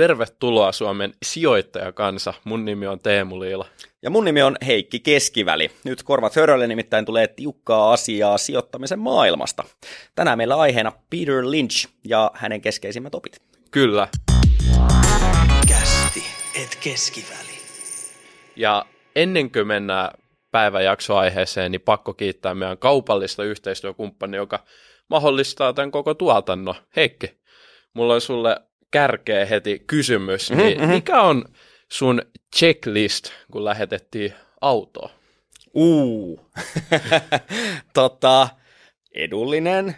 Tervetuloa Suomen sijoittajakansa. Mun nimi on Teemu Liila. Ja mun nimi on Heikki Keskiväli. Nyt korvat hörölle nimittäin tulee tiukkaa asiaa sijoittamisen maailmasta. Tänään meillä aiheena Peter Lynch ja hänen keskeisimmät opit. Kyllä. Kästi, et keskiväli. Ja ennen kuin mennään päiväjaksoaiheeseen, niin pakko kiittää meidän kaupallista yhteistyökumppania, joka mahdollistaa tämän koko tuotannon. Heikki, mulla on sulle kärkeä heti kysymys. Mhm, Niin mhm. mikä on sun checklist, kun lähetettiin autoa? Uu. tota, edullinen,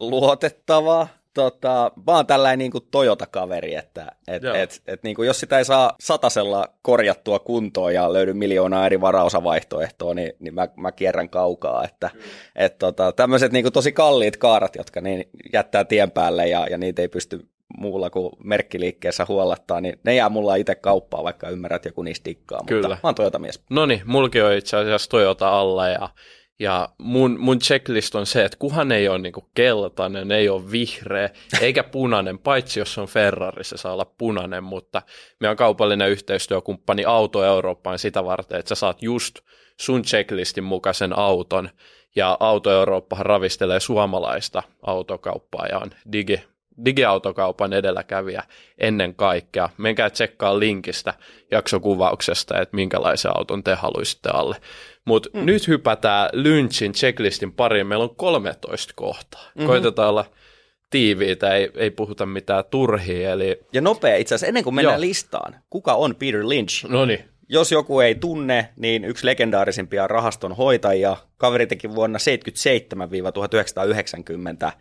luotettava. Tota, mä oon tällainen niin kuin Toyota-kaveri, että et, Joo. et, et, niin kuin jos sitä ei saa satasella korjattua kuntoon ja löydy miljoonaa eri varaosavaihtoehtoa, niin, niin mä, mä kierrän kaukaa. Että, et, tota, tämmöiset niin kuin tosi kalliit kaarat, jotka niin jättää tien päälle ja, ja niitä ei pysty muulla kuin merkkiliikkeessä huollattaa, niin ne jää mulla itse kauppaan, vaikka ymmärrät joku niistä dikkaa. Kyllä. Mutta mä oon Toyota-mies. No niin, mulki on itse asiassa Toyota alla ja, ja mun, mun checklist on se, että kuhan ei ole niinku keltainen, ei ole vihreä eikä punainen, paitsi jos on Ferrari, se saa olla punainen, mutta meidän kaupallinen yhteistyökumppani Auto Eurooppa on sitä varten, että sä saat just sun checklistin mukaisen auton ja Auto Eurooppahan ravistelee suomalaista autokauppaa ja on digi, digiautokaupan edelläkävijä ennen kaikkea. Menkää tsekkaa linkistä jaksokuvauksesta, että minkälaisen auton te haluaisitte alle. Mutta mm. nyt hypätään Lynchin checklistin pariin. Meillä on 13 kohtaa. Mm-hmm. Koitetaan olla tiiviitä, ei, ei puhuta mitään turhia. Eli, Ja nopea itse asiassa, ennen kuin mennään Joo. listaan, kuka on Peter Lynch? no niin, Jos joku ei tunne, niin yksi legendaarisimpia rahaston hoitajia. Kaveri teki vuonna 77-1990 ää,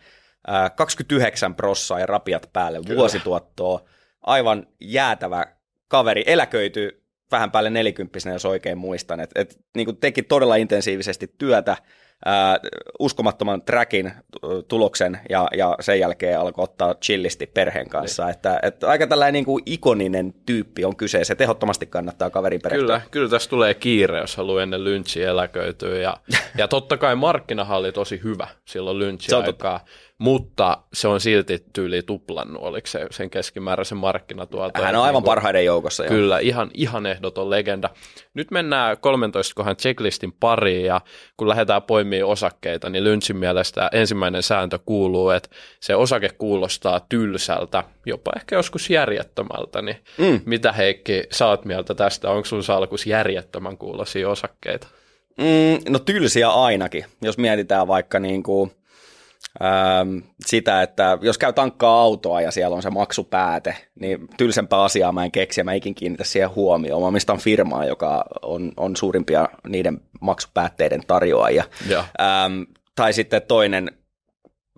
29 prossaa ja rapiat päälle Kyllä. vuosituottoa. Aivan jäätävä kaveri. Eläköityi vähän päälle nelikymppisenä, jos oikein muistan. Et, et, niin teki todella intensiivisesti työtä, ää, uskomattoman trackin tu- tuloksen ja, ja sen jälkeen alkoi ottaa chillisti perheen kanssa. Että, että aika tällainen niin kuin ikoninen tyyppi on kyseessä. Tehottomasti kannattaa kaverin perehtyä. kyllä, kyllä tässä tulee kiire, jos haluaa ennen Lynchia eläköityä. Ja, ja totta kai markkinahan oli tosi hyvä silloin Se Mutta se on silti tyyli tuplannut, oliko se sen keskimääräisen markkinatuoton. Hän on aivan Niin kuin- parhaiden joukossa. joo. Kyllä, ihan, ihan ehdoton legenda. Nyt mennään 13 kohan checklistin pariin ja kun lähdetään poimimaan osakkeita, niin Lynchin mielestä ensimmäinen sääntö kuuluu, että se osake kuulostaa tylsältä, jopa ehkä joskus järjettömältä. Niin Mm. mitä Heikki, sä oot mieltä tästä? Onko sun salkus järjettömän kuulosia osakkeita? Mm, no tylsiä ainakin, jos mietitään vaikka niin kuin, ähm, sitä, että jos käy tankkaa autoa ja siellä on se maksupääte, niin tylsempää asiaa mä en keksi ja mä ikin kiinnitä siihen huomioon. Mä omistan firmaa, joka on, on suurimpia niiden maksupäätteiden tarjoajia. Joo. Ähm, tai sitten toinen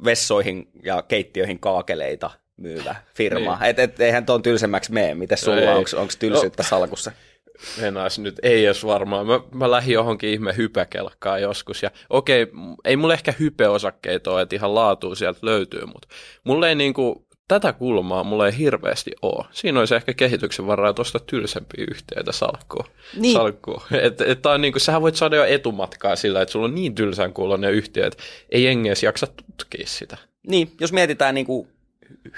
vessoihin ja keittiöihin kaakeleita myyvä firma. Niin. Et, et, eihän tuon tylsemmäksi mene. Miten sulla? Onko tylsyyttä salkussa? Enäs nyt ei edes varmaan. Mä, mä lähdin johonkin ihme hypekelkkaan joskus. Ja okei, ei mulle ehkä hypeosakkeita ole, että ihan laatua sieltä löytyy, mutta mulle ei niinku, tätä kulmaa mulle ei hirveästi ole. Siinä olisi ehkä kehityksen varaa tuosta tylsempiä yhtiöitä salkkuun. Niin. salkkuun. Et, et on niinku, sähän voit saada jo etumatkaa sillä, että sulla on niin tylsän kuulonen yhtiö, että ei jengi edes jaksa tutkia sitä. Niin, jos mietitään niin kuin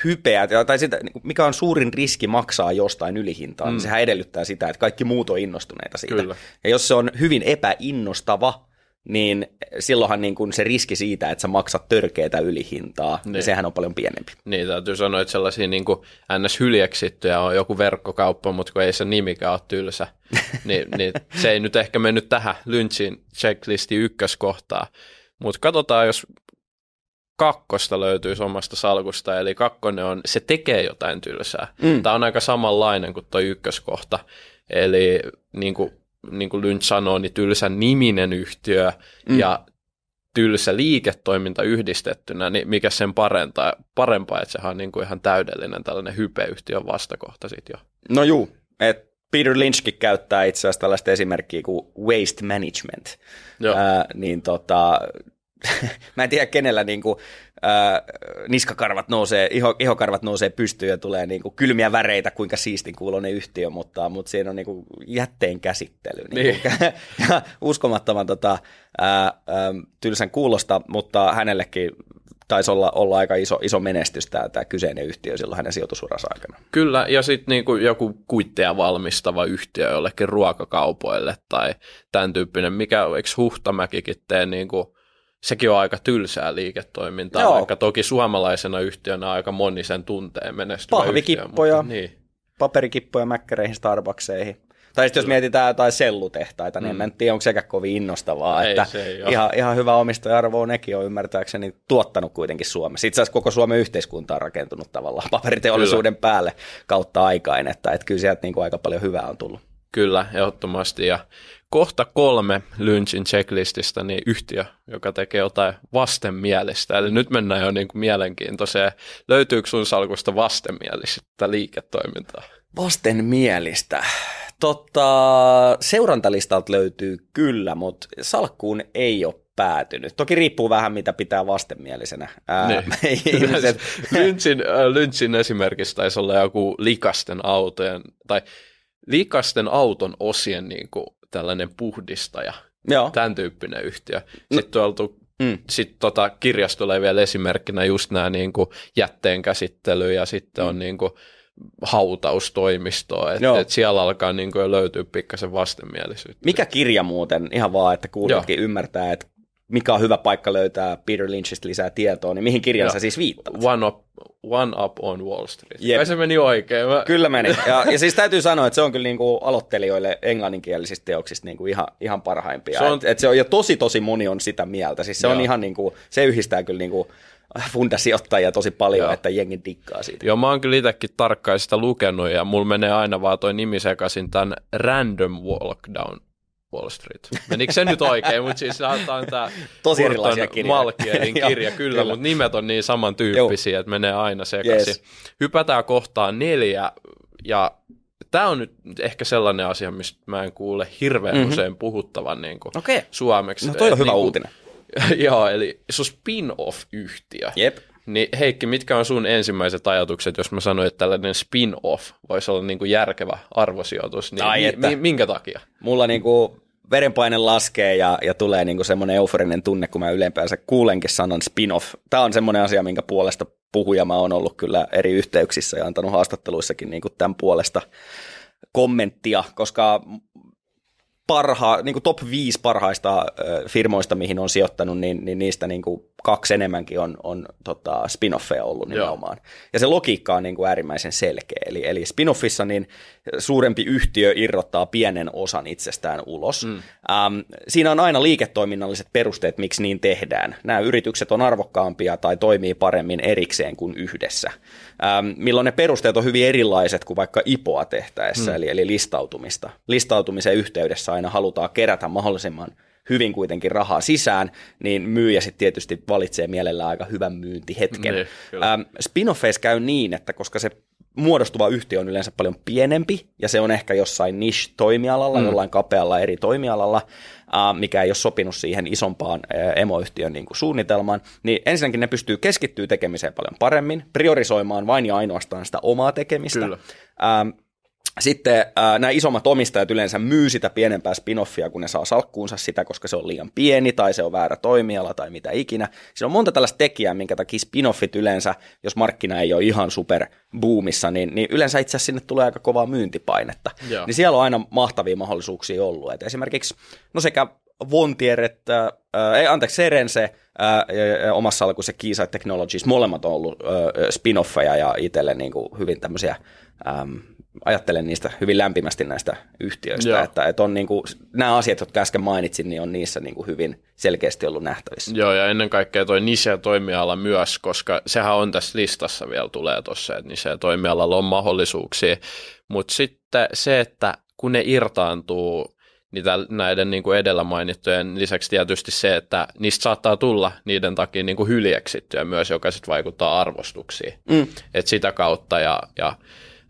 hypeä, tai sitä, niin mikä on suurin riski maksaa jostain ylihintaa, mm. niin sehän edellyttää sitä, että kaikki muut on innostuneita siitä. Kyllä. Ja jos se on hyvin epäinnostava, niin silloinhan niin kuin se riski siitä, että sä maksat törkeätä ylihintaa, niin. Niin. niin sehän on paljon pienempi. Niin, täytyy sanoa, että sellaisia niin kuin ns. hyljeksittyjä on joku verkkokauppa, mutta kun ei se nimikään ole tylsä, niin, niin se ei nyt ehkä mennyt tähän Lynchin checklistin ykköskohtaan. Mutta katsotaan, jos kakkosta löytyy omasta salkusta, eli kakkonen on, se tekee jotain tylsää. Mm. Tämä on aika samanlainen kuin tuo ykköskohta, eli niin kuin, niin kuin Lynch sanoo, niin tylsän niminen yhtiö Mm. ja tylsä liiketoiminta yhdistettynä, niin mikä sen parempaa, parempaa että sehän on niin kuin ihan täydellinen tällainen hypeyhtiön vastakohta sitten jo. No juu, et Peter Lynchkin käyttää itse asiassa tällaista esimerkkiä kuin waste management. Joo. Ää, niin tota, mä en tiedä kenellä niinku, ää, niskakarvat nousee, iho, ihokarvat nousee pystyyn ja tulee niinku kylmiä väreitä, kuinka siistin kuulonen yhtiö, mutta, mutta siinä on niinku jätteen käsittely. Niinku, ja uskomattoman tota, ää, ää, tylsän kuulosta, mutta hänellekin taisi olla, olla aika iso, iso menestys tämä, tämä kyseinen yhtiö silloin hänen sijoitusuransa aikana. Kyllä, ja sitten niinku joku kuitteja valmistava yhtiö jollekin ruokakaupoille tai tämän tyyppinen, mikä eikö Huhtamäkikin tee niinku, sekin on aika tylsää liiketoimintaa, Joo. vaikka toki suomalaisena yhtiönä aika moni sen tuntee menestyvä Pahvikippoja. Yhtiö, mutta, niin. Paperikippoja mäkkäreihin, Starbuckseihin. Tai sitten jos mietitään jotain sellutehtaita, niin mm. en tiedä, onko sekään kovin innostavaa. Ei, että se ei ihan, ihan hyvä omistaja-arvo nekin on ymmärtääkseni tuottanut kuitenkin Suomessa. Itse asiassa koko Suomen yhteiskunta on rakentunut tavallaan paperiteollisuuden kyllä. päälle kautta aikain, että, että kyllä sieltä niin kuin aika paljon hyvää on tullut. Kyllä, ehdottomasti. Ja kohta kolme Lynchin checklististä, niin yhtiö, joka tekee jotain vastenmielistä. Eli nyt mennään jo niin kuin mielenkiintoiseen. Löytyykö sun salkusta vastenmielistä liiketoimintaa? Vastenmielistä. Totta, seurantalistalta löytyy kyllä, mutta salkkuun ei ole päätynyt. Toki riippuu vähän, mitä pitää vastenmielisenä. Ää, Niin. ihmiset, Lynchin, äh, Lynchin esimerkiksi taisi olla joku likasten autojen, tai likasten auton osien niin kuin tällainen puhdistaja, joo, tämän tyyppinen yhtiö. Sitten tuolta mm, sitten tota, kirjastolla vielä esimerkkinä just nämä niin kuin jätteen käsittely ja sitten on niin kuin hautaustoimistoa, että et siellä alkaa niin kuin löytyä pikkasen vastenmielisyyttä. Mikä kirja muuten, ihan vaan, että kuulijatkin ymmärtää, että mikä on hyvä paikka löytää Peter Lynchistä lisää tietoa, niin mihin kirjaan Joo. sä siis viittaat? One up, one up on Wall Street. Jep. Kai se meni oikein. Mä... Kyllä meni. Ja, ja siis täytyy sanoa, että se on kyllä niinku aloittelijoille englanninkielisistä teoksista niinku ihan, ihan parhaimpia. Se on- et, et se on, ja tosi tosi moni on sitä mieltä. Siis se on ihan niinku, se yhdistää kyllä niinku fundasijoittajia tosi paljon, Joo. että jengi dikkaa siitä. Joo, mä oon kyllä itsekin tarkkaan sitä lukenut ja mulla menee aina vaan toi nimi sekaisin tämän Random Walk Down Wall Street. Menikö se nyt oikein, mutta siis tämä on tämä Tosi erilaisia kirjoja. Malkielin Joo, kirja, kyllä, kyllä. mutta nimet on niin samantyyppisiä, että menee aina sekaisin. Yes. Hypätään kohtaan neljä ja tämä on nyt ehkä sellainen asia, mistä mä en kuule hirveän mm-hmm. usein puhuttavan niin kuin Okei. suomeksi. No toi on Et hyvä niin kuin- uutinen. Joo, eli se on spin-off-yhtiö. Jep. Niin Heikki, mitkä on sun ensimmäiset ajatukset, jos mä sanoin, että tällainen spin-off voisi olla niin kuin järkevä arvosijoitus, niin Ai mi- että. mi- minkä takia? Mulla niinku verenpaine laskee ja, ja tulee niinku semmoinen euforinen tunne, kun mä ylempäänsä kuulenkin sanan spin-off. Tämä on semmoinen asia, minkä puolesta puhuja mä oon ollut kyllä eri yhteyksissä ja antanut haastatteluissakin niinku tämän puolesta kommenttia, koska parha, niin kuin top 5 parhaista firmoista, mihin on sijoittanut, niin, niin niistä niin kuin kaksi enemmänkin on, on tota, spin-offeja ollut nimenomaan. Ja se logiikka on niin kuin äärimmäisen selkeä. Eli, eli spin-offissa niin suurempi yhtiö irrottaa pienen osan itsestään ulos. Mm. Ähm, siinä on aina liiketoiminnalliset perusteet, miksi niin tehdään. Nämä yritykset on arvokkaampia tai toimii paremmin erikseen kuin yhdessä. Ähm, milloin ne perusteet on hyvin erilaiset kuin vaikka IPOa tehtäessä, mm. eli, eli listautumista. Listautumisen yhteydessä aina halutaan kerätä mahdollisimman hyvin kuitenkin rahaa sisään, niin myyjä sitten tietysti valitsee mielellään aika hyvän myyntihetken. Niin, kyllä. Ähm, spin-offeissa käy niin, että koska se muodostuva yhtiö on yleensä paljon pienempi, ja se on ehkä jossain niche-toimialalla, mm. jollain kapealla eri toimialalla, mikä ei ole sopinut siihen isompaan emoyhtiön niin kuin suunnitelmaan, niin ensinnäkin ne pystyy keskittyä tekemiseen paljon paremmin, priorisoimaan vain ja ainoastaan sitä omaa tekemistä. Kyllä. Ähm, sitten äh, nämä isommat omistajat yleensä myy sitä pienempää spin-offia, kun ne saa salkkuunsa sitä, koska se on liian pieni tai se on väärä toimiala tai mitä ikinä. Siinä on monta tällaista tekijää, minkä takia spin-offit yleensä, jos markkina ei ole ihan super boomissa, niin, niin yleensä itse asiassa sinne tulee aika kovaa myyntipainetta. Joo. Niin siellä on aina mahtavia mahdollisuuksia ollut. Et esimerkiksi no sekä Vontier että, äh, ei anteeksi, Serense äh, omassa se Keysight Technologies, molemmat on ollut äh, spin-offeja ja itselle niin kuin hyvin tämmöisiä, ähm, ajattelen niistä hyvin lämpimästi näistä yhtiöistä, Joo. että, että on niin kuin, nämä asiat, jotka äsken mainitsin, niin on niissä niin kuin hyvin selkeästi ollut nähtävissä. Joo, ja ennen kaikkea toi niche-toimiala myös, koska sehän on tässä listassa vielä tulee tuossa, että niche-toimialalla on mahdollisuuksia, mutta sitten se, että kun ne irtaantuu niitä, näiden niin kuin edellä mainittujen lisäksi tietysti se, että niistä saattaa tulla niiden takia niin kuin hyljeksittyä myös, joka sitten vaikuttaa arvostuksiin. Mm. Et sitä kautta ja, ja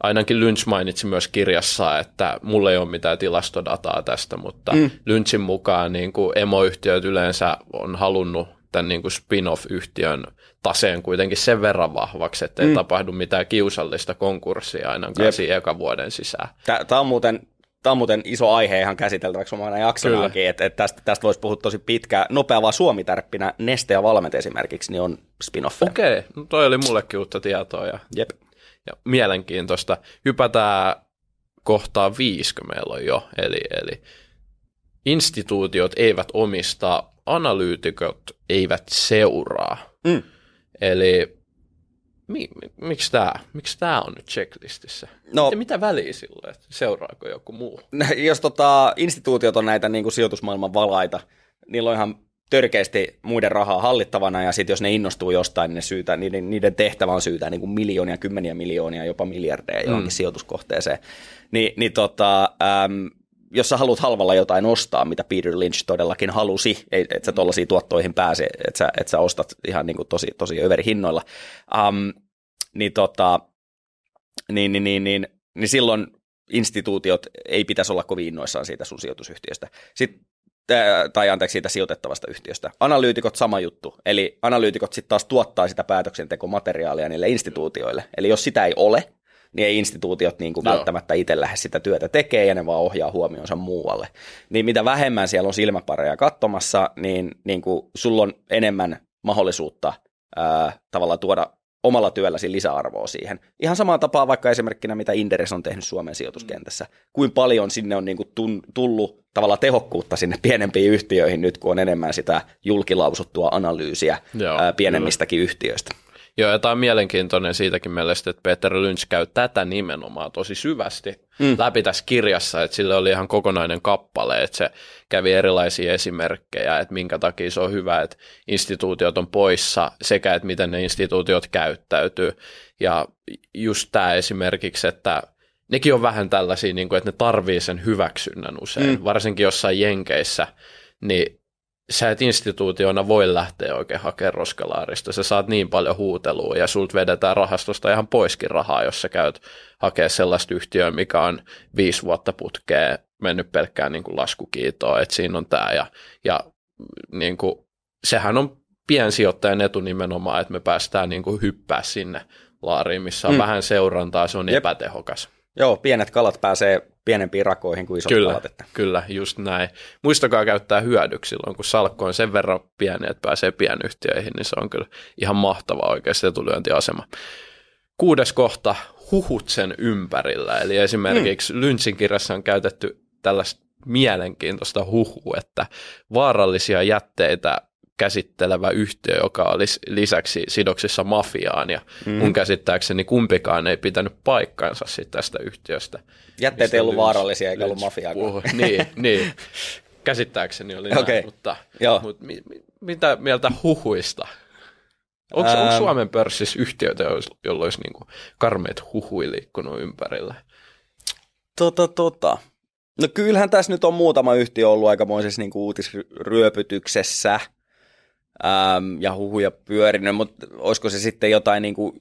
ainakin Lynch mainitsi myös kirjassa, että mulla ei ole mitään tilastodataa tästä, mutta mm. Lynchin mukaan niin kuin emoyhtiöt yleensä on halunnut tämän niin kuin spin-off-yhtiön taseen kuitenkin sen verran vahvaksi, että ei mm. tapahdu mitään kiusallista konkurssia ainakaan Jep. siinä ekan vuoden sisään. Tämä on muuten Tämä on muuten iso aihe ihan käsiteltäväksi omana jaksonaankin, että et tästä, tästä voisi puhua tosi pitkään. Nopea vaan Suomi-tärppinä, Neste ja Valmet esimerkiksi, niin on spin-off. Okei, no toi oli mullekin uutta tietoa ja, Jep. Ja mielenkiintoista. Hypätään kohtaa viisikö meillä on jo, eli, eli instituutiot eivät omista, analyytikot eivät seuraa. Mm. Eli mi, mi, miksi tämä miksi tää on nyt checklistissä? No- Mitä, mitä väliä sillä, että seuraako joku muu? Jos tota, instituutiot on näitä niin kuin sijoitusmaailman valaita, niillä on ihan törkeästi muiden rahaa hallittavana, ja sitten jos ne innostuu jostain, niin ne syytää, niiden, niiden tehtävä on syytää niin kuin miljoonia, kymmeniä miljoonia, jopa miljardeja johonkin mm. sijoituskohteeseen. Ni, niin tota, äm, jos sä haluat halvalla jotain ostaa, mitä Peter Lynch todellakin halusi, että sä tuollaisiin tuottoihin pääse, että sä, et sä ostat ihan niin kuin tosi, tosi överihinnoilla, um, niin, tota, niin, niin, niin, niin, niin silloin instituutiot ei pitäisi olla kovin innoissaan siitä sun sijoitusyhtiöstä. Sitten tai anteeksi siitä sijoitettavasta yhtiöstä. Analyytikot sama juttu, eli analyytikot sitten taas tuottaa sitä päätöksentekomateriaalia niille instituutioille. Eli jos sitä ei ole, niin ei instituutiot niin kuin Joo. välttämättä itse lähde sitä työtä tekemään ja ne vaan ohjaa huomionsa muualle. Niin mitä vähemmän siellä on silmäpareja katsomassa, niin, niin kuin sulla on enemmän mahdollisuutta ää, tavallaan tuoda omalla työlläsi lisäarvoa siihen. Ihan samaan tapaa vaikka esimerkkinä, mitä Inderes on tehnyt Suomen sijoituskentässä. Kuin paljon sinne on niin kuin tullut tavallaan tehokkuutta sinne pienempiin yhtiöihin nyt, kun on enemmän sitä julkilausuttua analyysiä Joo, ää, pienemmistäkin yhtiöistä. Joo, ja tämä on mielenkiintoinen siitäkin mielestä, että Peter Lynch käy tätä nimenomaan tosi syvästi Mm. läpi tässä kirjassa, että sille oli ihan kokonainen kappale, että se kävi erilaisia esimerkkejä, että minkä takia se on hyvä, että instituutiot on poissa sekä, että miten ne instituutiot käyttäytyy. Ja just tämä esimerkiksi, että nekin on vähän tällaisia, niin kuin, että ne tarvii sen hyväksynnän usein, Mm. varsinkin jossain Jenkeissä, niin sä et instituutiona voi lähteä oikein hakemaan roskalaarista. Sä saat niin paljon huutelua ja sulta vedetään rahastosta ihan poiskin rahaa, jos sä käyt hakea sellaista yhtiöä, mikä on viisi vuotta putkeen mennyt pelkkään niin kuin laskukiitoa, että siinä on tämä. Ja, ja niin kuin, sehän on piensijoittajan etu nimenomaan, että me päästään niin kuin hyppää sinne laariin, missä on Mm. vähän seurantaa, se on. Jep. epätehokas. Joo, pienet kalat pääsee pienempiin rakoihin kuin isot Kyllä, kalat. Että. kyllä, just näin. Muistakaa käyttää hyödyksi silloin, kun salkku on sen verran pieni, että pääsee pienyhtiöihin, niin se on kyllä ihan mahtava oikeasti etulyöntiasema. Kuudes kohta, huhut sen ympärillä. Eli esimerkiksi mm. Lynchin kirjassa on käytetty tällaista mielenkiintoista huhua, että vaarallisia jätteitä käsittelevä yhtiö, joka olisi lisäksi sidoksissa mafiaan, ja Mm. mun käsittääkseni kumpikaan ei pitänyt paikkansa sit tästä yhtiöstä. Jätteet ei ollut Lynch- vaarallisia eikä ollut mafiaa. niin, niin. Käsittääkseni oli Okei. näin, mutta, Joo. mutta mi, mi, mitä mieltä huhuista? Onko, Ähm. onko Suomen pörssissä yhtiöitä, joilla- olisi niin karmeet huhui liikkunut ympärillä? Tota, tota. No kyllähän tässä nyt on muutama yhtiö ollut aikamoisessa niin uutisryöpytyksessä äm, ja huhuja pyörinyt, mutta olisiko se sitten jotain niin kuin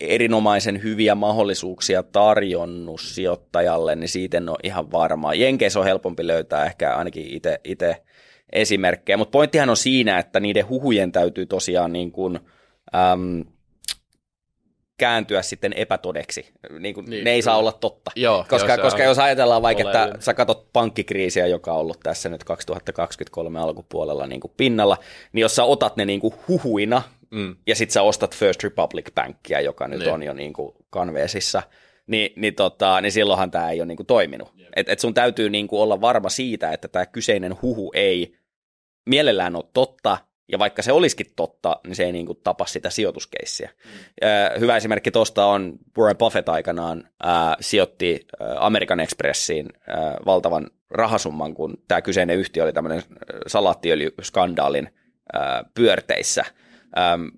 erinomaisen hyviä mahdollisuuksia tarjonnut sijoittajalle, niin siitä en ole ihan varma. Jenkeissä on helpompi löytää ehkä ainakin itse esimerkkejä, mutta pointtihan on siinä, että niiden huhujen täytyy tosiaan niin kuin, äm, kääntyä sitten epätodeksi. Niin kuin, Niin, ne ei saa kyllä. olla totta. Joo, Koska, joo, koska jos ajatellaan vaikka, että sä katsot pankkikriisiä, joka on ollut tässä nyt 2023 alkupuolella niin kuin pinnalla, niin jos sä otat ne niin kuin huhuina, Mm. ja sit sä ostat First Republic Bankia, joka nyt Niin. on jo niin kuin kanveesissa, niin, niin, tota, niin silloinhan tämä ei ole niin kuin toiminut. Et, et sun täytyy niin kuin olla varma siitä, että tämä kyseinen huhu ei mielellään ole totta, ja vaikka se olisikin totta, niin se ei niin kuin tapa sitä sijoituskeissiä. Mm. Hyvä esimerkki tuosta on Warren Buffett aikanaan ää, sijoitti ää, American Expressiin ää, valtavan rahasumman, kun tämä kyseinen yhtiö oli tämmöinen salaattiöljyskandaalin ää, pyörteissä. Äm,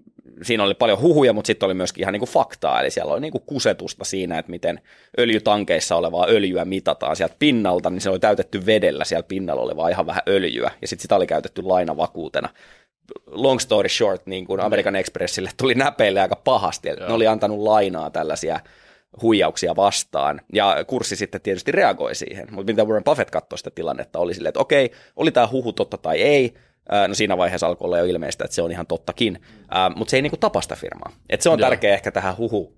siinä oli paljon huhuja, mutta sitten oli myöskin ihan niinku faktaa, eli siellä oli niinku kusetusta siinä, että miten öljytankeissa olevaa öljyä mitataan sieltä pinnalta, niin se oli täytetty vedellä siellä pinnalla olevaa ihan vähän öljyä, ja sitten sitä oli käytetty lainavakuutena. Long story short, niin kuin American Expressille tuli näpeille aika pahasti, että ne oli antanut lainaa tällaisia huijauksia vastaan, ja kurssi sitten tietysti reagoi siihen, mutta mitä Warren Buffett katsoi sitä tilannetta, oli silleen, että okei, oli tämä huhu totta tai ei, No siinä vaiheessa alkoi olla jo ilmeistä, että se on ihan tottakin, Ää, mutta se ei niinku tapa sitä firmaa. Et se on Joo. tärkeä ehkä tähän huhu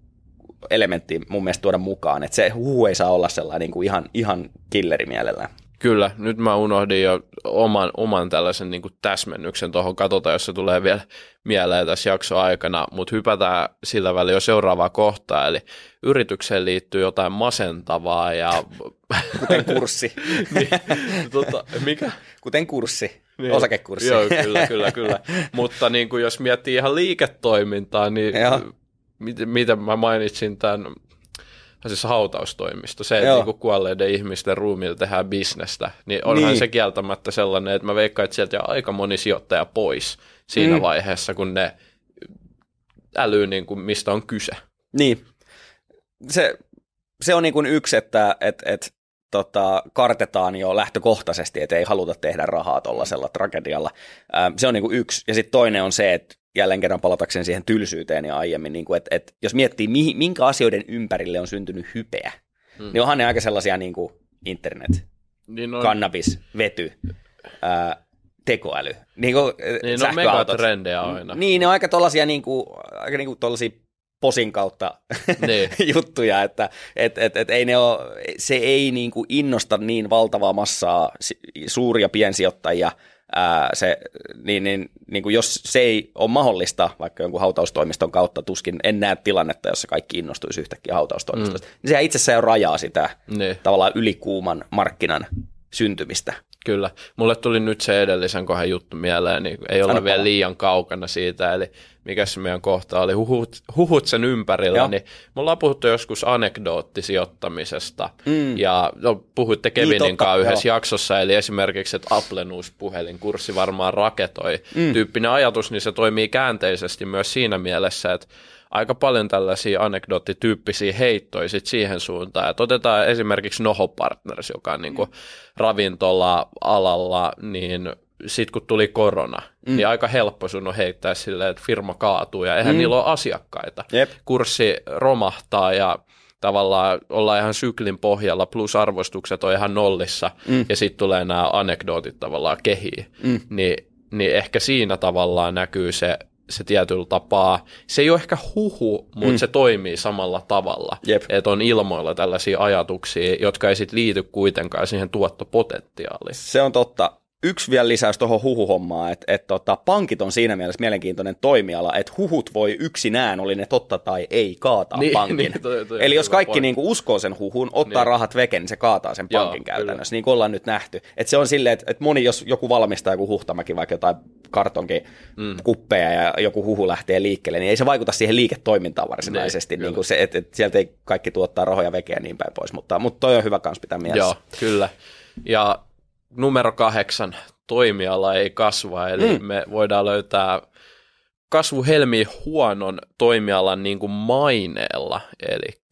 elementti mun mielestä tuoda mukaan, että se huhu ei saa olla sellainen niin kuin ihan, ihan killeri mielellään. Kyllä, nyt mä unohdin jo oman, oman tällaisen niin kuin täsmennyksen tuohon, katsotaan, jos se tulee vielä mieleen tässä jakson aikana, mutta hypätään sillä välillä jo seuraavaa kohtaa, eli yritykseen liittyy jotain masentavaa ja... Kuten kurssi. niin, tota, mikä? Kuten kurssi, Niin. osakekurssi. Joo, kyllä, kyllä, kyllä. Mutta niin kuin jos miettii ihan liiketoimintaa, niin Joo. miten, miten mä mainitsin tämän siis hautaustoimisto, se, että Joo. niin kuolleiden ihmisten ruumiilla tehdään bisnestä, niin onhan Niin. se kieltämättä sellainen, että mä veikkaan, että sieltä jää aika moni sijoittaja pois siinä Mm. mm. vaiheessa, kun ne älyy, niin kuin, mistä on kyse. Niin. Se, se on niin kuin yksi, että et, et, tota, kartetaan jo lähtökohtaisesti, että ei haluta tehdä rahaa tuollaisella tragedialla. Ähm, se on niin kuin yksi. Ja sitten toinen on se, että jälleen kerran palatakseni siihen tylsyyteen ja aiemmin, niin kuin, että, että jos miettii, mihin, minkä asioiden ympärille on syntynyt hypeä, Mm. niin onhan ne aika sellaisia niin kuin internet, Niin on, kannabis, vety, ää, tekoäly, niin kuin, niin on sähköautot. megatrendejä aina. Niin, ne on aika tollasia niinku, aika niinku tollasia posin kautta Niin. juttuja, että et, et, et ei ne oo, se ei niinku innosta niin valtavaa massaa suuria piensijoittajia, ää, se, niin, niin, niin kuin jos se ei ole mahdollista vaikka jonkun hautaustoimiston kautta, tuskin en näe tilannetta, jossa kaikki innostuisi yhtäkkiä hautaustoimistosta, mm. niin sehän itsessään jo rajaa sitä Niin. tavallaan ylikuuman markkinan syntymistä. Kyllä. Mulle tuli nyt se edellisen kohdan juttu mieleen, niin ei Anna vielä liian kaukana siitä, eli mikä se meidän kohta oli, huhut, huhut sen ympärillä, Joo. niin me ollaan puhuttu joskus anekdoottisijoittamisesta, Mm. ja no, puhuitte Kevinin totta, kanssa yhdessä joo. jaksossa, eli esimerkiksi, että Applen uusi puhelinkurssi varmaan raketoi Mm. tyyppinen ajatus, niin se toimii käänteisesti myös siinä mielessä, että aika paljon tällaisia anekdoottityyppisiä heittoja sit siihen suuntaan. Et otetaan esimerkiksi Noho Partners, joka on niinku ravintola-alalla, niin sitten kun tuli korona, mm. niin aika helppo sun on heittää silleen, että firma kaatuu ja eihän mm. niillä ole asiakkaita. Jep. Kurssi romahtaa ja tavallaan ollaan ihan syklin pohjalla, plus arvostukset on ihan nollissa, mm. ja sitten tulee nämä anekdootit tavallaan kehiin. Mm. Niin, niin ehkä siinä tavallaan näkyy se, se tietyllä tapaa, se ei ole ehkä huhu, mutta mm. se toimii samalla tavalla. Jep. Että on ilmoilla tällaisia ajatuksia, jotka ei sitten liity kuitenkaan siihen tuottopotentiaaliin. Se on totta. Yksi vielä lisäys tuohon huhuhommaan, että et tota, pankit on siinä mielessä mielenkiintoinen toimiala, että huhut voi yksinään, oli ne totta tai ei, kaataa Niin, pankin. niin, toi- toi Eli jos kaikki pointti. niinku uskoo sen huhun, ottaa Niin. rahat veken, niin se kaataa sen Joo, pankin kyllä. käytännössä, niin kuin ollaan nyt nähty. Et se on silleen, että et moni, jos joku valmistaa joku huhtamäki, vaikka jotain kartonkin mm. kuppeja ja joku huhu lähtee liikkeelle, niin ei se vaikuta siihen liiketoimintaan varsinaisesti, Niin, niin, kuin se, että et sieltä ei kaikki tuottaa rahoja vekeä ja niin päin pois, mutta, mutta toi on hyvä kans pitää mielessä. Joo, kyllä. Ja numero kahdeksan, toimiala ei kasva, eli mm. me voidaan löytää kasvuhelmi huonon toimialan niin kuin maineella, eli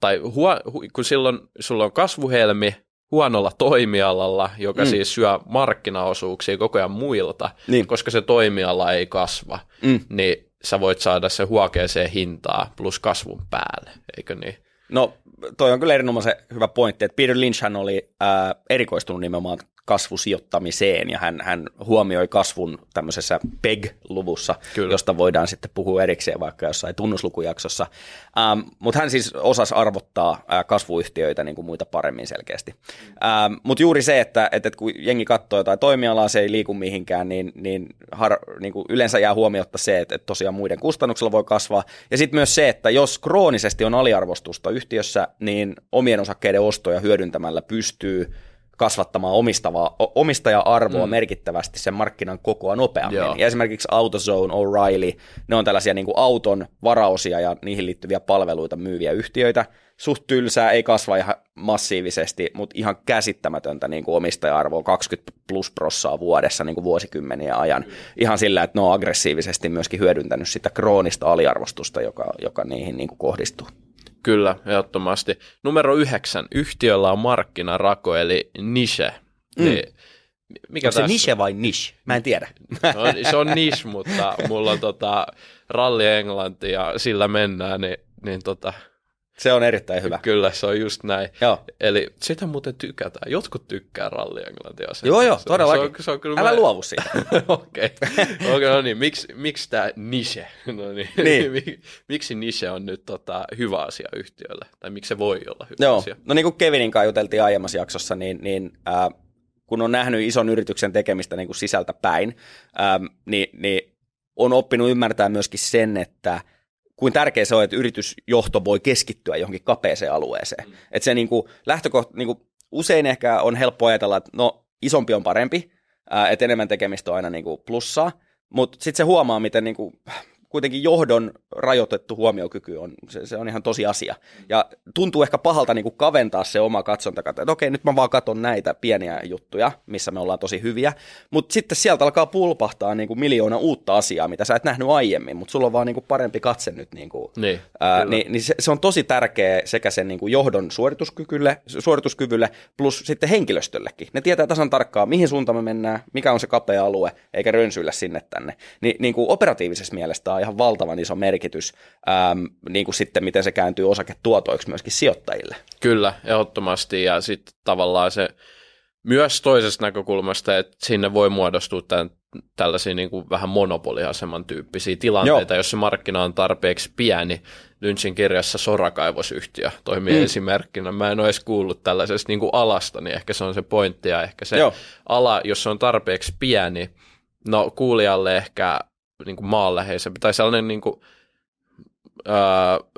tai huo, hu, kun silloin sulla on kasvuhelmi huonolla toimialalla, joka Mm. mm. siis syö markkinaosuuksia koko ajan muilta, Niin. koska se toimiala ei kasva, Mm. niin sä voit saada se huokeeseen hintaa plus kasvun päälle, eikö niin? No, toi on kyllä erinomaisen hyvä pointti, että Peter Lynchhän oli ää, erikoistunut nimenomaan kasvusijoittamiseen, ja hän, hän huomioi kasvun tämmöisessä PEG-luvussa, Kyllä. josta voidaan sitten puhua erikseen vaikka jossain tunnuslukujaksossa. Ähm, Mutta hän siis osasi arvottaa ää, kasvuyhtiöitä niin kuin muita paremmin selkeästi. Ähm, Mutta juuri se, että, että, että kun jengi katsoo jotain toimialaa, se ei liiku mihinkään, niin, niin, har, niin kuin yleensä jää huomiotta se, että, että tosiaan muiden kustannuksella voi kasvaa. Ja sitten myös se, että jos kroonisesti on aliarvostusta yhtiössä, niin omien osakkeiden ostoja hyödyntämällä pystyy kasvattamaan omistavaa, omistaja-arvoa mm. merkittävästi sen markkinan kokoa nopeammin. Joo. Ja esimerkiksi AutoZone, O'Reilly, ne on tällaisia niin kuin auton varaosia ja niihin liittyviä palveluita myyviä yhtiöitä. Suht tylsää, ei kasva ihan massiivisesti, mutta ihan käsittämätöntä niin kuin omistaja-arvoa 20 plus prossaa vuodessa niin kuin vuosikymmeniä ajan. Ihan sillä, että ne on aggressiivisesti myöskin hyödyntänyt sitä kroonista aliarvostusta, joka, joka niihin niin kuin kohdistuu. Kyllä, ehdottomasti. Numero yhdeksän. Yhtiöllä on markkinarako, eli niche. Mm. Niin, mikä Onko se niche vai niche? Mä en tiedä. No, se on niche, mutta mulla on tota, ralli Englanti ja sillä mennään, niin, niin tota, Se on erittäin hyvä. Kyllä, se on just näin. Joo. Eli sitä muuten tykätään. Jotkut tykkää rallienglantia. Joo, joo, todellakin. Se on, se on kyllä Älä mä- luovu siitä. Okei, okay. no niin, miksi, miksi tämä niche, no niin. Niin. Mik- miksi niche on nyt tota, hyvä asia yhtiölle, tai miksi se voi olla hyvä Joo, asia? no niin kuin Kevinin kanssa juteltiin aiemmassa jaksossa, niin, niin äh, kun on nähnyt ison yrityksen tekemistä niin kuin sisältä päin, ähm, niin, niin on oppinut ymmärtää myöskin sen, että kuin tärkeä se on, että yritysjohto voi keskittyä johonkin kapeeseen alueeseen. Mm. Että se niin kuin lähtökohta, niin kuin usein ehkä on helppo ajatella, että no isompi on parempi, että enemmän tekemistä on aina niin kuin plussaa, mutta sitten se huomaa, miten niin kuin, kuitenkin johdon rajoitettu huomiokyky on, se, se on ihan tosi asia. Ja tuntuu ehkä pahalta niin kuin kaventaa se oma katsontakata, että okei, nyt mä vaan katon näitä pieniä juttuja, missä me ollaan tosi hyviä, mutta sitten sieltä alkaa pulpahtaa niin kuin miljoona uutta asiaa, mitä sä et nähnyt aiemmin, mutta sulla on vaan niin kuin parempi katse nyt. Niin kuin, Niin, ää, niin, niin se, se on tosi tärkeä sekä sen niin kuin johdon suorituskykylle, suorituskyvylle plus sitten henkilöstöllekin. Ne tietää tasan tarkkaan, mihin suuntaan me mennään, mikä on se kapea alue, eikä rönsyillä sinne tänne. Ni, niin kuin operatiivisessa mielessä ihan valtavan iso merkitys, äm, niin kuin sitten miten se kääntyy osaketuotoiksi myöskin sijoittajille. Kyllä, ehdottomasti. Ja sitten tavallaan se myös toisesta näkökulmasta, että sinne voi muodostua tämän, tällaisia niin kuin vähän monopoliaseman tyyppisiä tilanteita, Joo. jos se markkina on tarpeeksi pieni. Lynchin kirjassa Sorakaivosyhtiö toimii Mm. esimerkkinä. Mä en ole edes kuullut tällaisesta niin kuin alasta, niin ehkä se on se pointti. Ja ehkä se Joo. ala, jos se on tarpeeksi pieni, no kuulijalle ehkä niin kuin maanläheisempi tai sellainen niin kuin, öö,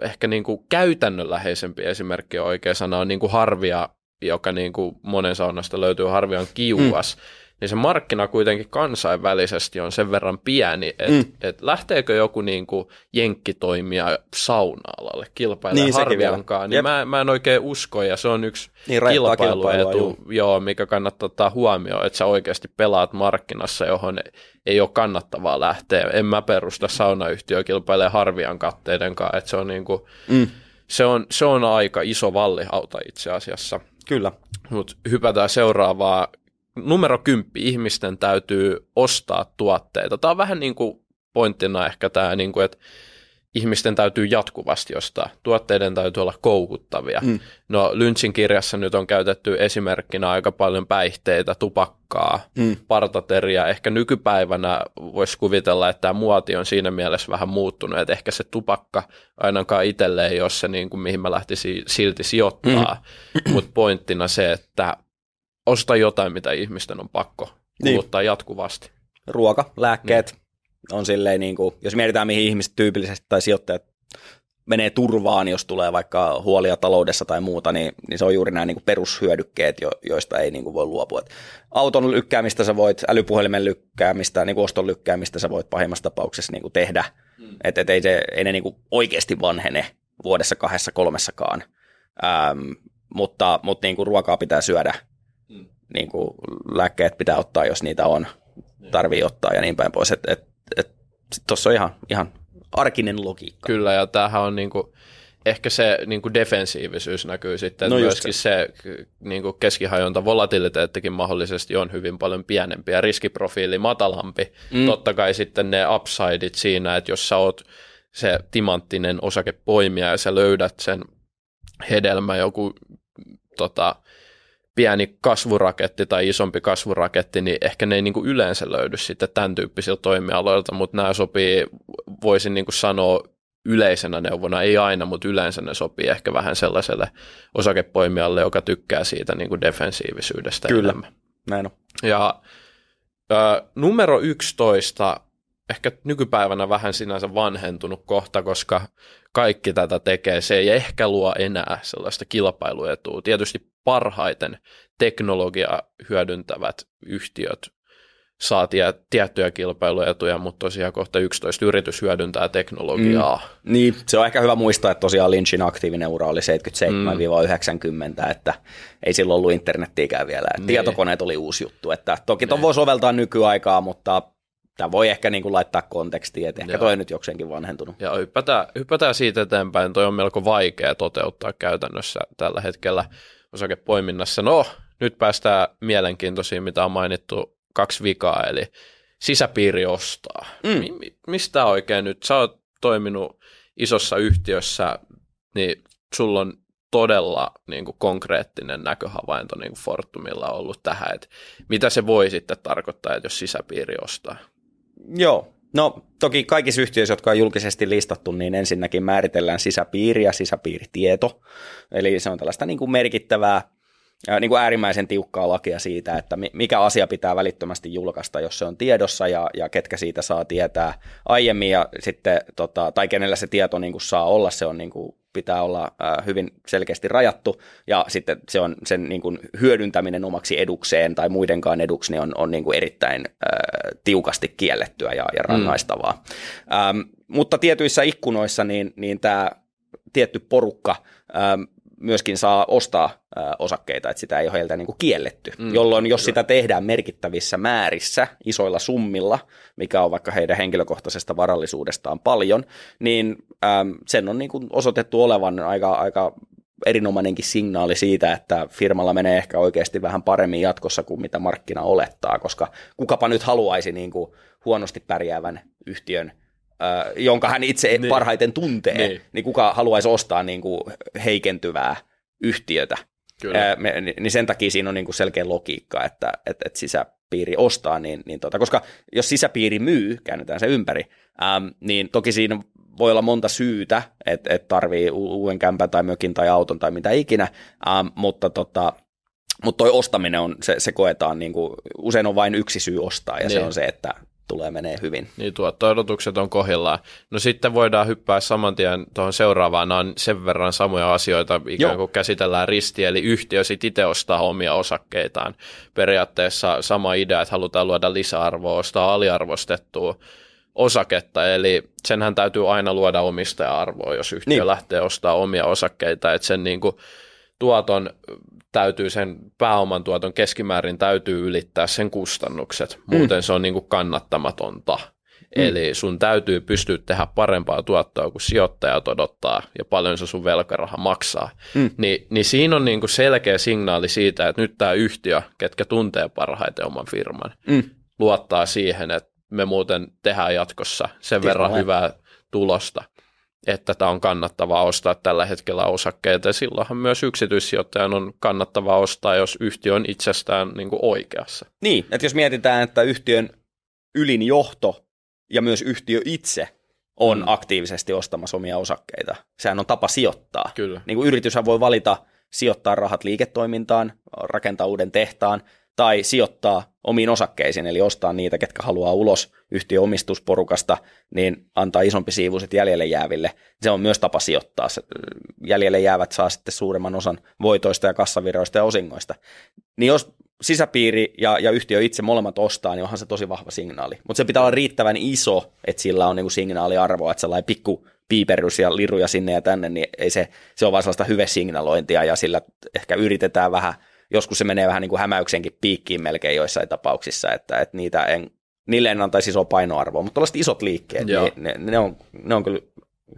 ehkä niin kuin käytännönläheisempi esimerkki on oikea sana on niin kuin harvia, joka niin kuin monen saunasta löytyy, harvia on kiuas. Mm. Niin se markkina kuitenkin kansainvälisesti on sen verran pieni, että Mm. et lähteekö joku niin kuin jenkkitoimija sauna-alalle kilpailemaan Niin, niin, harviankaan, niin Jep. mä, mä en oikein usko, ja se on yksi Niin, kilpailuetu, joo, mikä kannattaa ottaa huomioon, että sä oikeasti pelaat markkinassa, johon ei ole kannattavaa lähteä. En mä perusta saunayhtiö kilpailee harvian katteiden kanssa, että se on, niinku, Mm. se, on, se on aika iso vallihauta itse asiassa. Kyllä. Mutta hypätään seuraavaa. Numero kymppi, ihmisten täytyy ostaa tuotteita. Tämä on vähän niin kuin pointtina ehkä tämä, niin kuin, että ihmisten täytyy jatkuvasti ostaa. Tuotteiden täytyy olla koukuttavia. Mm. No Lynchin kirjassa nyt on käytetty esimerkkinä aika paljon päihteitä, tupakkaa, Mm. partateria. Ehkä nykypäivänä voisi kuvitella, että tämä muoti on siinä mielessä vähän muuttunut, että ehkä se tupakka ainakaan itselle ei ole se, niin kuin, mihin mä lähtisin silti sijoittaa. Mm. Mutta pointtina se, että osta jotain, mitä ihmisten on pakko kuluttaa niin. jatkuvasti. ruoka, lääkkeet on silleen, niin kuin, jos mietitään mihin ihmiset tyypillisesti tai sijoittajat menee turvaan, jos tulee vaikka huolia taloudessa tai muuta, niin, niin se on juuri nämä niin kuin perushyödykkeet, jo, joista ei niin kuin voi luopua. Et auton lykkäämistä sä voit, älypuhelimen lykkäämistä, niin kuin oston lykkäämistä sä voit pahimmassa tapauksessa niin kuin tehdä. Mm. Että et ei, se, ei ne niin kuin oikeasti vanhene vuodessa kahdessa kolmessakaan. Ähm, mutta mutta niin kuin ruokaa pitää syödä. Niin kuin lääkkeet pitää ottaa, jos niitä on tarvii ottaa ja niin päin pois. Että et, et, tuossa on ihan, ihan arkinen logiikka. Kyllä, ja tämähän on niinku, ehkä se niinku defensiivisyys näkyy sitten, No myöskin se, se niinku keskihajonta volatiliteettikin mahdollisesti on hyvin paljon pienempi ja riskiprofiili matalampi. Mm. Totta kai sitten ne upsideit siinä, että jos sä oot se timanttinen osakepoimija ja sä löydät sen hedelmä joku tota, pieni kasvuraketti tai isompi kasvuraketti, niin ehkä ne ei niin kuin yleensä löydy sitten tämän tyyppisiltä toimialoilta, mutta nämä sopii, voisin niin kuin sanoa yleisenä neuvona, ei aina, mutta yleensä ne sopii ehkä vähän sellaiselle osakepoimijalle, joka tykkää siitä niin kuin defensiivisyydestä Kyllä. enemmän. Näin on. Ja ö, numero 11, ehkä nykypäivänä vähän sinänsä vanhentunut kohta, koska kaikki tätä tekee. Se ei ehkä luo enää sellaista kilpailuetua. Tietysti parhaiten teknologia hyödyntävät yhtiöt saa tie, tiettyjä kilpailuetuja, mutta tosiaan kohta 11 yritys hyödyntää teknologiaa. Mm. Niin, se on ehkä hyvä muistaa, että tosiaan Lynchin aktiivinen ura oli 77-90, että ei silloin ollut internettiäkään vielä. Niin. Niin. Tietokoneet oli uusi juttu. Että toki ton voi soveltaa nykyaikaa, mutta tämä voi ehkä niin kuin laittaa kontekstiin, että ehkä Joo. toi on nyt jokseenkin vanhentunut. Ja hypätään, hypätään siitä eteenpäin. Toi on melko vaikea toteuttaa käytännössä tällä hetkellä osakepoiminnassa. No, nyt päästään mielenkiintoisiin, mitä on mainittu kaksi vikaa, eli sisäpiiri ostaa. Mm. Mi- mi- mistä oikein nyt? Sä oot toiminut isossa yhtiössä, niin sulla on todella niin kuin konkreettinen näköhavainto niin kuin Fortumilla ollut tähän, että mitä se voi sitten tarkoittaa, että jos sisäpiiri ostaa? Joo, no toki kaikissa yhtiöissä, jotka on julkisesti listattu, niin ensinnäkin määritellään sisäpiiri ja sisäpiiritieto, eli se on tällaista niin kuin merkittävää niin kuin äärimmäisen tiukkaa lakia siitä, että mikä asia pitää välittömästi julkaista, jos se on tiedossa ja, ja ketkä siitä saa tietää aiemmin. Ja sitten, tota, tai kenellä se tieto niin kuin saa olla, se on niin kuin, pitää olla hyvin selkeästi rajattu ja sitten se on sen niin kuin, hyödyntäminen omaksi edukseen tai muidenkaan eduksi niin on, on niin kuin erittäin äh, tiukasti kiellettyä ja, ja rangaistavaa. Mm. Ähm, mutta tietyissä ikkunoissa niin, niin tämä tietty porukka ähm, myöskin saa ostaa osakkeita, että sitä ei ole heiltä niin kuin kielletty. Mm, Jolloin jos sitä tehdään merkittävissä määrissä, isoilla summilla, mikä on vaikka heidän henkilökohtaisesta varallisuudestaan paljon, niin äm, sen on niin kuin osoitettu olevan aika, aika erinomainenkin signaali siitä, että firmalla menee ehkä oikeasti vähän paremmin jatkossa kuin mitä markkina olettaa, koska kukapa nyt haluaisi niin kuin huonosti pärjäävän yhtiön jonka hän itse niin. parhaiten tuntee, niin. niin kuka haluaisi ostaa niin kuin heikentyvää yhtiötä. Kyllä. me, niin sen takia siinä on niin kuin selkeä logiikka, että, että, että sisäpiiri ostaa, niin, niin tota, koska jos sisäpiiri myy, käännetään se ympäri, äm, niin toki siinä voi olla monta syytä, että, että tarvii uuden kämpän tai mökin tai auton tai mitä ikinä, äm, mutta tota, mutta toi ostaminen on, se, se koetaan, niin kuin, usein on vain yksi syy ostaa, ja niin. se on se, että tulee menee hyvin. Niin, tuotto-odotukset on kohdillaan. No sitten voidaan hyppää saman tien tuohon seuraavaan. Nämä on sen verran samoja asioita, ikään kuin Joo. käsitellään risti, eli yhtiö sitten itse ostaa omia osakkeitaan. Periaatteessa sama idea, että halutaan luoda lisäarvoa, ostaa aliarvostettua osaketta, eli senhän täytyy aina luoda omistaja-arvoa, jos yhtiö niin. lähtee ostaa omia osakkeita, että sen niin kuin tuoton täytyy sen pääoman tuoton keskimäärin täytyy ylittää sen kustannukset, mm. muuten mm. se on niin kuin kannattamatonta. Mm. Eli sun täytyy pystyä tehdä parempaa tuottoa kuin sijoittajat odottaa ja paljon se sun velkaraha maksaa. Mm. Ni, niin siinä on niin kuin selkeä signaali siitä, että nyt tämä yhtiö, ketkä tuntee parhaiten oman firman, mm. luottaa siihen, että me muuten tehdään jatkossa sen Tiedä verran hyvää tulosta että tämä on kannattavaa ostaa tällä hetkellä osakkeita. Ja silloinhan myös yksityissijoittajan on kannattavaa ostaa, jos yhtiö on itsestään niin kuin oikeassa. Niin, että jos mietitään, että yhtiön ylin johto ja myös yhtiö itse on mm. aktiivisesti ostamassa omia osakkeita. Sehän on tapa sijoittaa. Kyllä. Niin kuin yrityshän voi valita sijoittaa rahat liiketoimintaan, rakentaa uuden tehtaan, tai sijoittaa omiin osakkeisiin, eli ostaa niitä, ketkä haluaa ulos yhtiöomistusporukasta, niin antaa isompi siivuiset jäljelle jääville. Se on myös tapa sijoittaa. Jäljelle jäävät saa sitten suuremman osan voitoista ja kassaviroista ja osingoista. Niin jos sisäpiiri ja, ja yhtiö itse molemmat ostaa, niin onhan se tosi vahva signaali. Mutta se pitää olla riittävän iso, että sillä on niinku signaaliarvoa, että sellainen pikku piiperrys ja liruja sinne ja tänne, niin ei se, se on vain sellaista hyvesignalointia ja sillä ehkä yritetään vähän – joskus se menee vähän niin kuin hämäyksenkin piikkiin melkein joissain tapauksissa, että, että niitä en, niille en antaisi isoa painoarvoa, mutta tällaiset isot liikkeet, niin ne, ne, on, ne on kyllä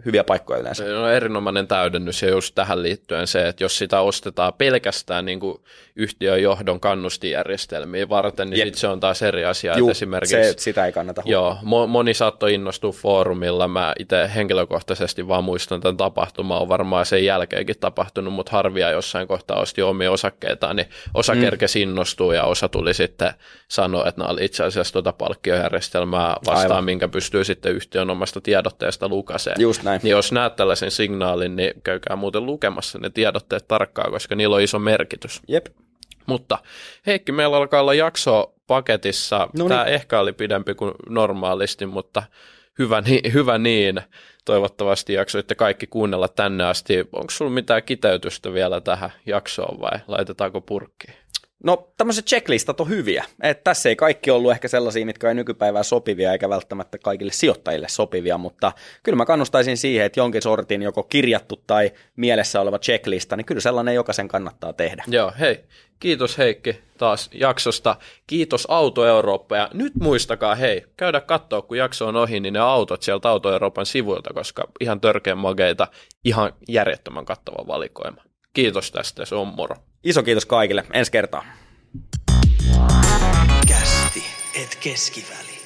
hyviä paikkoja yleensä. Se on erinomainen täydennys ja just tähän liittyen se, että jos sitä ostetaan pelkästään niin kuin yhtiön johdon kannustijärjestelmiä varten, niin sit se on taas eri asia. Juu, esimerkiksi, se, sitä ei kannata Joo, moni saattoi innostua foorumilla. Mä itse henkilökohtaisesti vaan muistan tämän tapahtuma on varmaan sen jälkeenkin tapahtunut, mutta harvia jossain kohtaa osti omia osakkeitaan, niin osa mm. kerkesi innostua ja osa tuli sitten sanoa, että nämä oli itse asiassa tuota palkkiojärjestelmää vastaan, Aivan. minkä pystyy sitten yhtiön omasta tiedotteesta lukaseen. Just näin. Niin jos näet tällaisen signaalin, niin käykää muuten lukemassa ne tiedotteet tarkkaan, koska niillä on iso merkitys. Jep. Mutta Heikki, meillä alkaa olla jakso paketissa. No Tämä ehkä oli pidempi kuin normaalisti, mutta hyvä, niin, hyvä niin. Toivottavasti jaksoitte kaikki kuunnella tänne asti. Onko sinulla mitään kiteytystä vielä tähän jaksoon vai laitetaanko purkkiin? No tämmöiset checklistat on hyviä. Et tässä ei kaikki ollut ehkä sellaisia, mitkä ei nykypäivään sopivia eikä välttämättä kaikille sijoittajille sopivia, mutta kyllä mä kannustaisin siihen, että jonkin sortin joko kirjattu tai mielessä oleva checklista, niin kyllä sellainen jokaisen kannattaa tehdä. Joo, hei. Kiitos Heikki taas jaksosta. Kiitos Auto Eurooppa ja nyt muistakaa hei, käydä katsoa kun jakso on ohi, niin ne autot sieltä Auto Euroopan sivuilta, koska ihan törkeän mageita, ihan järjettömän kattava valikoima. Kiitos tästä, se on moro. Iso kiitos kaikille. Ensi kertaa. Kästi, et keskiväli.